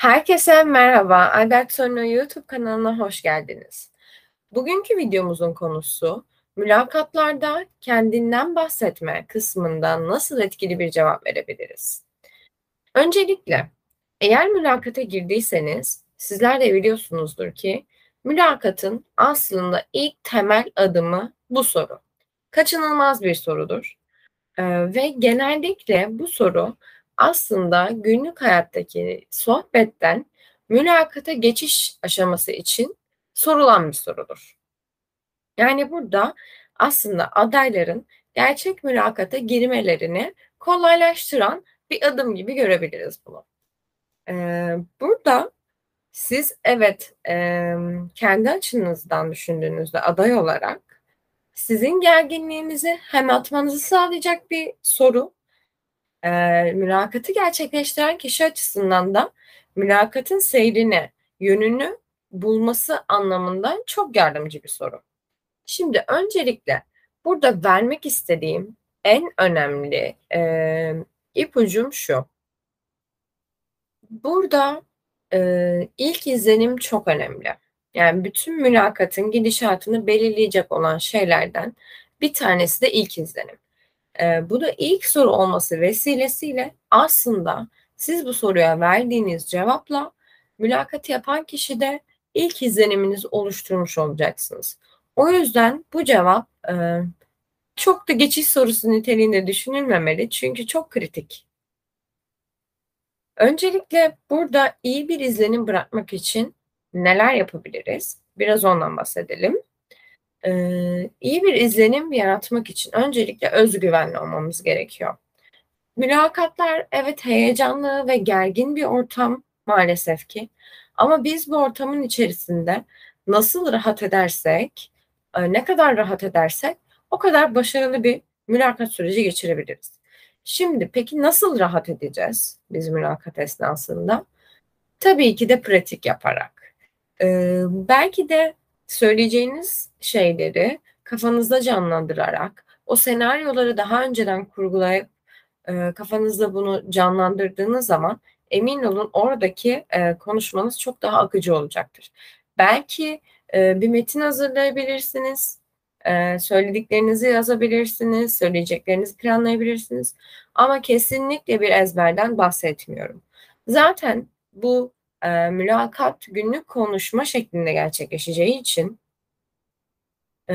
Herkese merhaba. Albert Sorno YouTube kanalına hoş geldiniz. Bugünkü videomuzun konusu mülakatlarda kendinden bahsetme kısmında nasıl etkili bir cevap verebiliriz? Öncelikle eğer mülakata girdiyseniz sizler de biliyorsunuzdur ki mülakatın aslında ilk temel adımı bu soru. Kaçınılmaz bir sorudur. Ee, ve genellikle bu soru aslında günlük hayattaki sohbetten mülakata geçiş aşaması için sorulan bir sorudur. Yani burada aslında adayların gerçek mülakata girmelerini kolaylaştıran bir adım gibi görebiliriz bunu. Ee, burada siz evet e, kendi açınızdan düşündüğünüzde aday olarak sizin gerginliğinizi hem atmanızı sağlayacak bir soru e, mülakatı gerçekleştiren kişi açısından da mülakatın seyrini, yönünü bulması anlamında çok yardımcı bir soru. Şimdi öncelikle burada vermek istediğim en önemli e, ipucum şu. Burada e, ilk izlenim çok önemli. Yani bütün mülakatın gidişatını belirleyecek olan şeylerden bir tanesi de ilk izlenim. E, bu da ilk soru olması vesilesiyle aslında siz bu soruya verdiğiniz cevapla mülakat yapan kişi de ilk izleniminizi oluşturmuş olacaksınız. O yüzden bu cevap e, çok da geçiş sorusu niteliğinde düşünülmemeli çünkü çok kritik. Öncelikle burada iyi bir izlenim bırakmak için neler yapabiliriz? Biraz ondan bahsedelim. Ee, iyi bir izlenim yaratmak için öncelikle özgüvenli olmamız gerekiyor. Mülakatlar evet heyecanlı ve gergin bir ortam maalesef ki. Ama biz bu ortamın içerisinde nasıl rahat edersek, e, ne kadar rahat edersek o kadar başarılı bir mülakat süreci geçirebiliriz. Şimdi peki nasıl rahat edeceğiz biz mülakat esnasında? Tabii ki de pratik yaparak. Ee, belki de söyleyeceğiniz şeyleri kafanızda canlandırarak, o senaryoları daha önceden kurgulayıp e, kafanızda bunu canlandırdığınız zaman emin olun oradaki e, konuşmanız çok daha akıcı olacaktır. Belki e, bir metin hazırlayabilirsiniz, e, söylediklerinizi yazabilirsiniz, söyleyeceklerinizi planlayabilirsiniz. Ama kesinlikle bir ezberden bahsetmiyorum. Zaten bu e, mülakat günlük konuşma şeklinde gerçekleşeceği için e,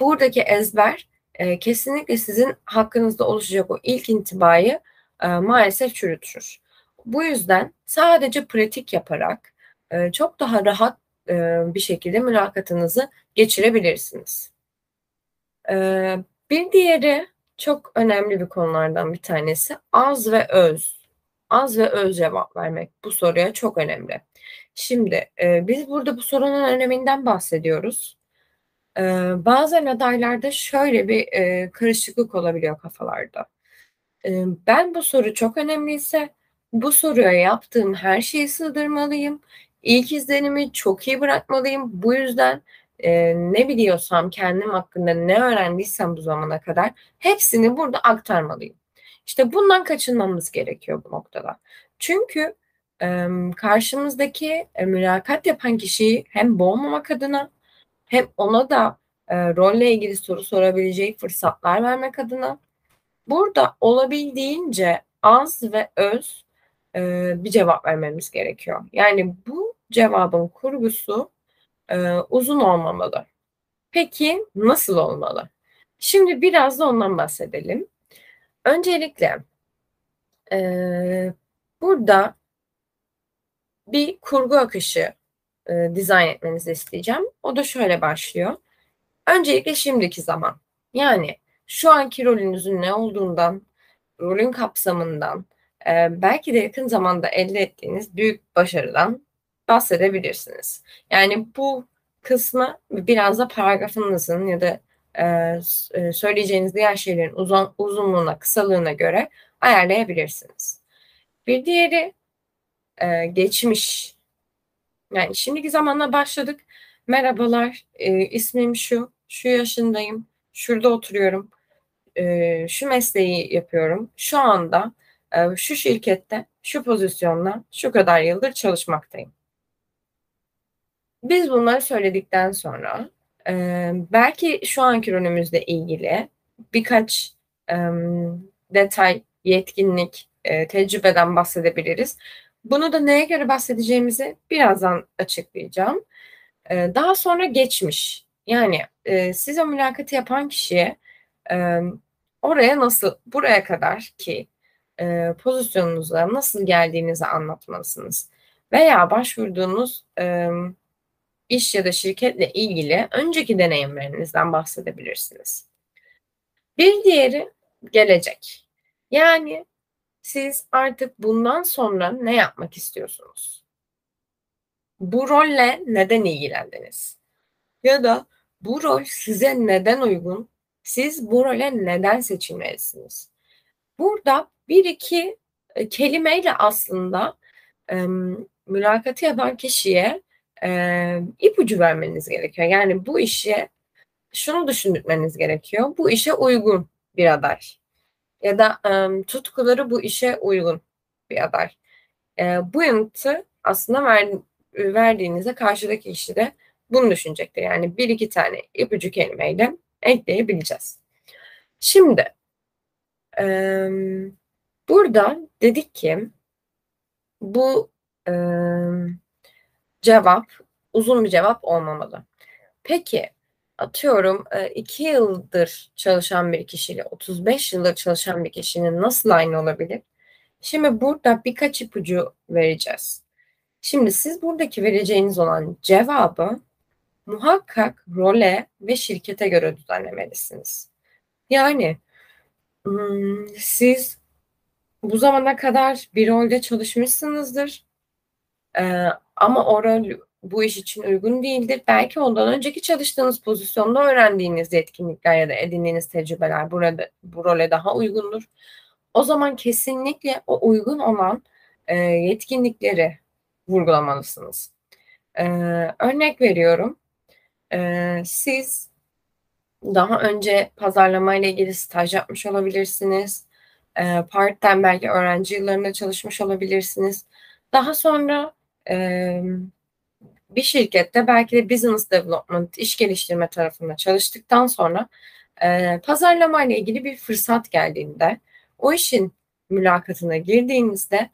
buradaki ezber e, kesinlikle sizin hakkınızda oluşacak o ilk intibayı e, maalesef çürütür. Bu yüzden sadece pratik yaparak e, çok daha rahat e, bir şekilde mülakatınızı geçirebilirsiniz. E, bir diğeri çok önemli bir konulardan bir tanesi az ve öz az ve öz cevap vermek bu soruya çok önemli. Şimdi e, biz burada bu sorunun öneminden bahsediyoruz. E, bazen adaylarda şöyle bir e, karışıklık olabiliyor kafalarda. E, ben bu soru çok önemliyse bu soruya yaptığım her şeyi sığdırmalıyım. İlk izlenimi çok iyi bırakmalıyım. Bu yüzden e, ne biliyorsam kendim hakkında ne öğrendiysem bu zamana kadar hepsini burada aktarmalıyım. İşte bundan kaçınmamız gerekiyor bu noktada. Çünkü e, karşımızdaki e, mülakat yapan kişiyi hem boğmamak adına hem ona da e, rolle ilgili soru sorabileceği fırsatlar vermek adına burada olabildiğince az ve öz e, bir cevap vermemiz gerekiyor. Yani bu cevabın kurgusu e, uzun olmamalı. Peki nasıl olmalı? Şimdi biraz da ondan bahsedelim. Öncelikle e, burada bir kurgu akışı e, dizayn etmenizi isteyeceğim. O da şöyle başlıyor. Öncelikle şimdiki zaman. Yani şu anki rolünüzün ne olduğundan, rolün kapsamından, e, belki de yakın zamanda elde ettiğiniz büyük başarıdan bahsedebilirsiniz. Yani bu kısmı biraz da paragrafınızın ya da e, e, söyleyeceğiniz diğer şeylerin uzun, uzunluğuna, kısalığına göre ayarlayabilirsiniz. Bir diğeri e, geçmiş. Yani şimdiki zamanla başladık. Merhabalar, e, ismim şu, şu yaşındayım, şurada oturuyorum, e, şu mesleği yapıyorum. Şu anda e, şu şirkette, şu pozisyonda şu kadar yıldır çalışmaktayım. Biz bunları söyledikten sonra e, belki şu anki rolümüzle ilgili birkaç e, detay, yetkinlik, e, tecrübeden bahsedebiliriz. Bunu da neye göre bahsedeceğimizi birazdan açıklayacağım. E, daha sonra geçmiş. Yani e, siz o mülakatı yapan kişiye e, oraya nasıl, buraya kadar ki e, pozisyonunuza nasıl geldiğinizi anlatmalısınız. Veya başvurduğunuz e, iş ya da şirketle ilgili önceki deneyimlerinizden bahsedebilirsiniz. Bir diğeri gelecek. Yani siz artık bundan sonra ne yapmak istiyorsunuz? Bu rolle neden ilgilendiniz? Ya da bu rol size neden uygun? Siz bu role neden seçilmelisiniz? Burada bir iki e, kelimeyle aslında mülakatı yapan kişiye e, ipucu vermeniz gerekiyor. Yani bu işe şunu düşünmeniz gerekiyor. Bu işe uygun bir aday. Ya da e, tutkuları bu işe uygun bir aday. E, bu yanıtı aslında ver, verdiğinizde karşıdaki kişi de bunu düşünecektir. Yani bir iki tane ipucu kelimeyle ekleyebileceğiz. Şimdi e, burada dedik ki bu cevap uzun bir cevap olmamalı. Peki atıyorum iki yıldır çalışan bir kişiyle 35 yıldır çalışan bir kişinin nasıl aynı olabilir? Şimdi burada birkaç ipucu vereceğiz. Şimdi siz buradaki vereceğiniz olan cevabı muhakkak role ve şirkete göre düzenlemelisiniz. Yani siz bu zamana kadar bir rolde çalışmışsınızdır. Ama o rol bu iş için uygun değildir. Belki ondan önceki çalıştığınız pozisyonda öğrendiğiniz yetkinlikler ya da edindiğiniz tecrübeler burada bu role daha uygundur. O zaman kesinlikle o uygun olan e, yetkinlikleri vurgulamalısınız. E, örnek veriyorum. E, siz daha önce pazarlama ile ilgili staj yapmış olabilirsiniz. E, part-time belki öğrenci yıllarında çalışmış olabilirsiniz. Daha sonra e, bir şirkette belki de business development, iş geliştirme tarafında çalıştıktan sonra e, pazarlama ile ilgili bir fırsat geldiğinde o işin mülakatına girdiğinizde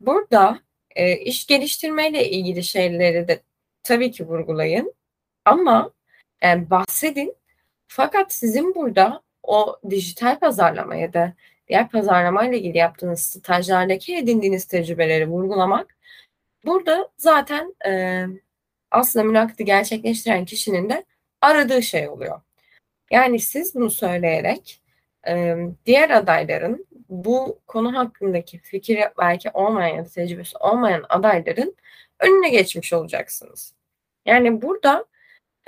burada e, iş geliştirme ile ilgili şeyleri de tabii ki vurgulayın. Ama yani bahsedin. Fakat sizin burada o dijital pazarlama ya da diğer pazarlama ile ilgili yaptığınız stajlardaki edindiğiniz tecrübeleri vurgulamak burada zaten e, aslında mülakatı gerçekleştiren kişinin de aradığı şey oluyor. Yani siz bunu söyleyerek e, diğer adayların bu konu hakkındaki fikri belki olmayan ya da tecrübesi olmayan adayların önüne geçmiş olacaksınız. Yani burada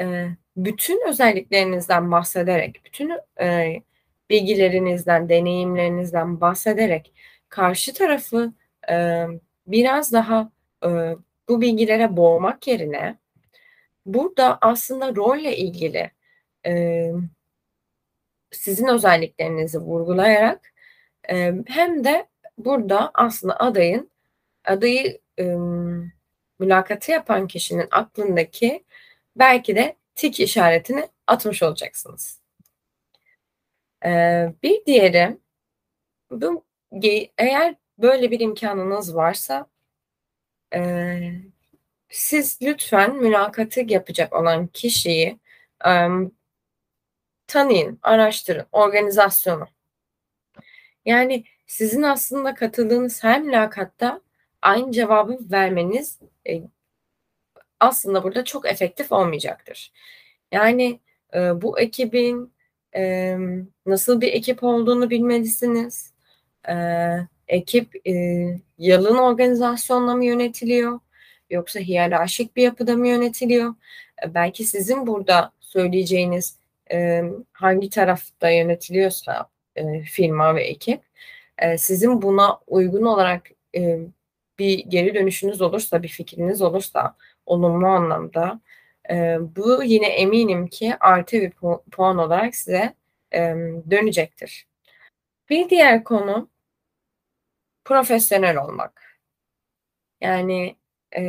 e, bütün özelliklerinizden bahsederek, bütün e, bilgilerinizden, deneyimlerinizden bahsederek karşı tarafı e, biraz daha bu bilgilere boğmak yerine burada aslında rolle ilgili sizin özelliklerinizi vurgulayarak hem de burada aslında adayın adayı mülakatı yapan kişinin aklındaki belki de tik işaretini atmış olacaksınız. Bir diğeri bu eğer böyle bir imkanınız varsa e, siz lütfen mülakatı yapacak olan kişiyi e, tanıyın, araştırın, organizasyonu. Yani sizin aslında katıldığınız her mülakatta aynı cevabı vermeniz e, aslında burada çok efektif olmayacaktır. Yani e, bu ekibin e, nasıl bir ekip olduğunu bilmelisiniz. E, ekip e, yalın organizasyonla mı yönetiliyor? Yoksa hiyerarşik bir yapıda mı yönetiliyor? E, belki sizin burada söyleyeceğiniz e, hangi tarafta yönetiliyorsa e, firma ve ekip e, sizin buna uygun olarak e, bir geri dönüşünüz olursa, bir fikriniz olursa olumlu anlamda e, bu yine eminim ki artı bir pu- puan olarak size e, dönecektir. Bir diğer konu profesyonel olmak. Yani e,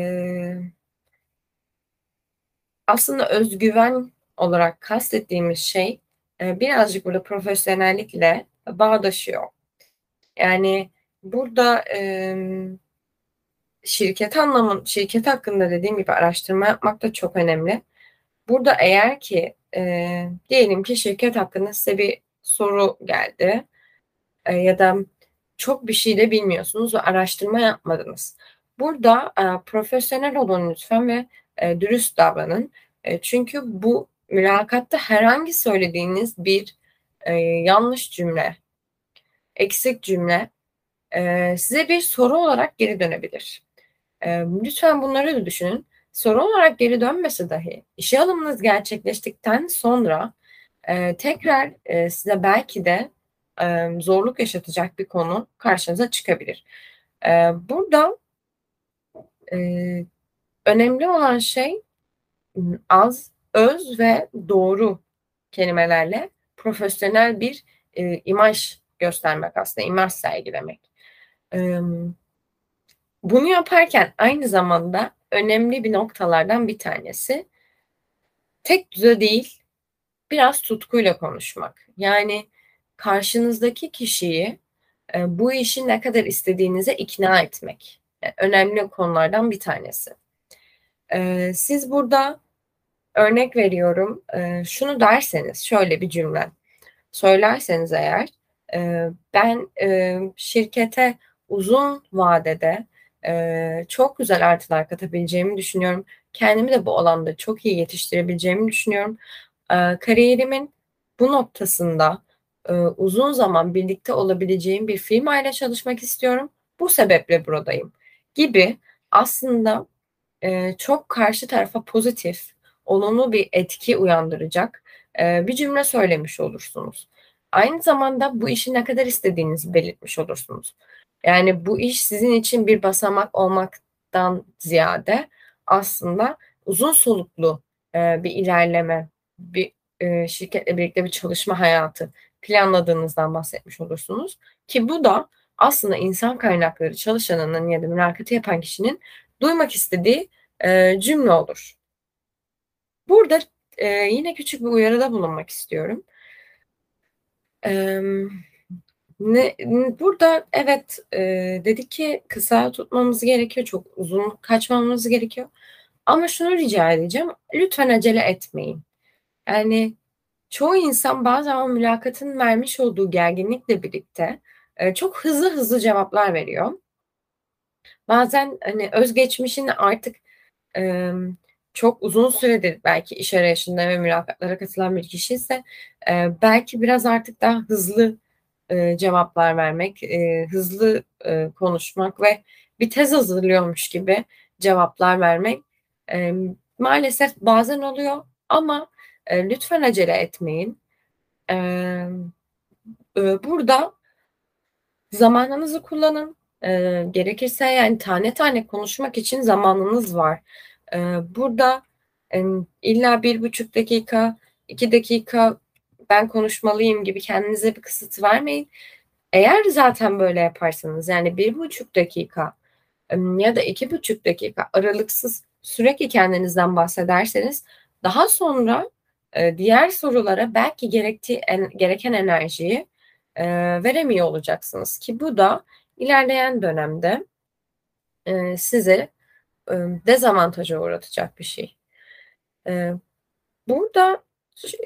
aslında özgüven olarak kastettiğimiz şey e, birazcık burada profesyonellikle bağdaşıyor. Yani burada e, şirket anlamın şirket hakkında dediğim gibi araştırma yapmak da çok önemli. Burada eğer ki e, diyelim ki şirket hakkında size bir soru geldi e, ya da çok bir şey de bilmiyorsunuz ve araştırma yapmadınız. Burada e, profesyonel olun lütfen ve e, dürüst davranın. E, çünkü bu mülakatta herhangi söylediğiniz bir e, yanlış cümle, eksik cümle e, size bir soru olarak geri dönebilir. E, lütfen bunları da düşünün. Soru olarak geri dönmese dahi işe alımınız gerçekleştikten sonra e, tekrar e, size belki de e, zorluk yaşatacak bir konu karşınıza çıkabilir. E, burada e, önemli olan şey az, öz ve doğru kelimelerle profesyonel bir e, imaj göstermek aslında, imaj sergilemek. E, bunu yaparken aynı zamanda önemli bir noktalardan bir tanesi tek düze değil, biraz tutkuyla konuşmak. Yani karşınızdaki kişiyi e, bu işi ne kadar istediğinize ikna etmek. Yani önemli konulardan bir tanesi. E, siz burada örnek veriyorum e, şunu derseniz şöyle bir cümle söylerseniz eğer e, ben e, şirkete uzun vadede e, çok güzel artılar katabileceğimi düşünüyorum. Kendimi de bu alanda çok iyi yetiştirebileceğimi düşünüyorum. E, kariyerimin bu noktasında e, uzun zaman birlikte olabileceğim bir firmayla çalışmak istiyorum. Bu sebeple buradayım gibi aslında e, çok karşı tarafa pozitif, olumlu bir etki uyandıracak e, bir cümle söylemiş olursunuz. Aynı zamanda bu işi ne kadar istediğinizi belirtmiş olursunuz. Yani bu iş sizin için bir basamak olmaktan ziyade aslında uzun soluklu e, bir ilerleme, bir şirketle birlikte bir çalışma hayatı planladığınızdan bahsetmiş olursunuz. Ki bu da aslında insan kaynakları çalışanının ya da mülakatı yapan kişinin duymak istediği e, cümle olur. Burada e, yine küçük bir uyarıda bulunmak istiyorum. E, ne, burada evet e, dedi ki kısa tutmamız gerekiyor, çok uzun kaçmamamız gerekiyor. Ama şunu rica edeceğim, lütfen acele etmeyin. Yani çoğu insan bazen o mülakatın vermiş olduğu gerginlikle birlikte e, çok hızlı hızlı cevaplar veriyor. Bazen hani özgeçmişini artık e, çok uzun süredir belki iş arayışında ve mülakatlara katılan bir kişi ise e, belki biraz artık daha hızlı e, cevaplar vermek, e, hızlı e, konuşmak ve bir tez hazırlıyormuş gibi cevaplar vermek e, maalesef bazen oluyor ama e, lütfen acele etmeyin. E, e, burada zamanınızı kullanın. E, gerekirse yani tane tane konuşmak için zamanınız var. E, burada e, illa bir buçuk dakika, iki dakika ben konuşmalıyım gibi kendinize bir kısıt vermeyin. Eğer zaten böyle yaparsanız yani bir buçuk dakika ya da iki buçuk dakika aralıksız sürekli kendinizden bahsederseniz daha sonra diğer sorulara belki gerektiği en, gereken enerjiyi e, veremiyor olacaksınız ki bu da ilerleyen dönemde e, sizi e, dezavantaja uğratacak bir şey. E, burada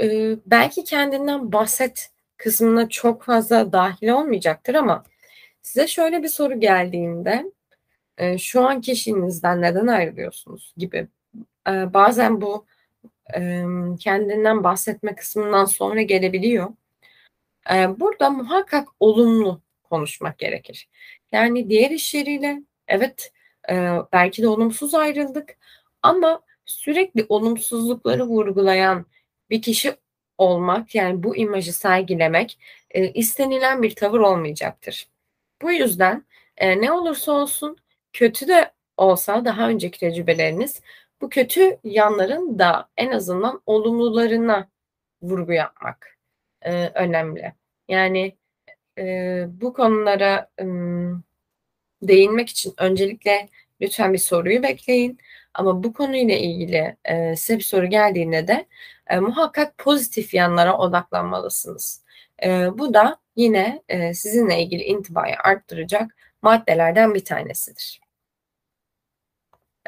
e, belki kendinden bahset kısmına çok fazla dahil olmayacaktır ama size şöyle bir soru geldiğinde e, şu an kişinizden neden ayrılıyorsunuz gibi e, bazen bu kendinden bahsetme kısmından sonra gelebiliyor. Burada muhakkak olumlu konuşmak gerekir. Yani diğer iş yeriyle evet belki de olumsuz ayrıldık ama sürekli olumsuzlukları vurgulayan bir kişi olmak yani bu imajı sergilemek istenilen bir tavır olmayacaktır. Bu yüzden ne olursa olsun kötü de olsa daha önceki tecrübeleriniz bu kötü yanların da en azından olumlularına vurgu yapmak e, önemli. Yani e, bu konulara e, değinmek için öncelikle lütfen bir soruyu bekleyin. Ama bu konuyla ilgili e, size bir soru geldiğinde de e, muhakkak pozitif yanlara odaklanmalısınız. E, bu da yine e, sizinle ilgili intibayı arttıracak maddelerden bir tanesidir.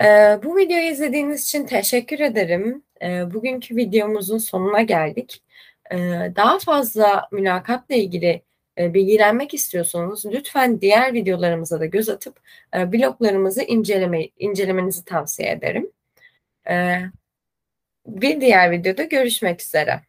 E, bu videoyu izlediğiniz için teşekkür ederim. E, bugünkü videomuzun sonuna geldik. E, daha fazla mülakatla ilgili e, bilgilenmek istiyorsanız lütfen diğer videolarımıza da göz atıp e, bloglarımızı inceleme, incelemenizi tavsiye ederim. Bir diğer videoda görüşmek üzere.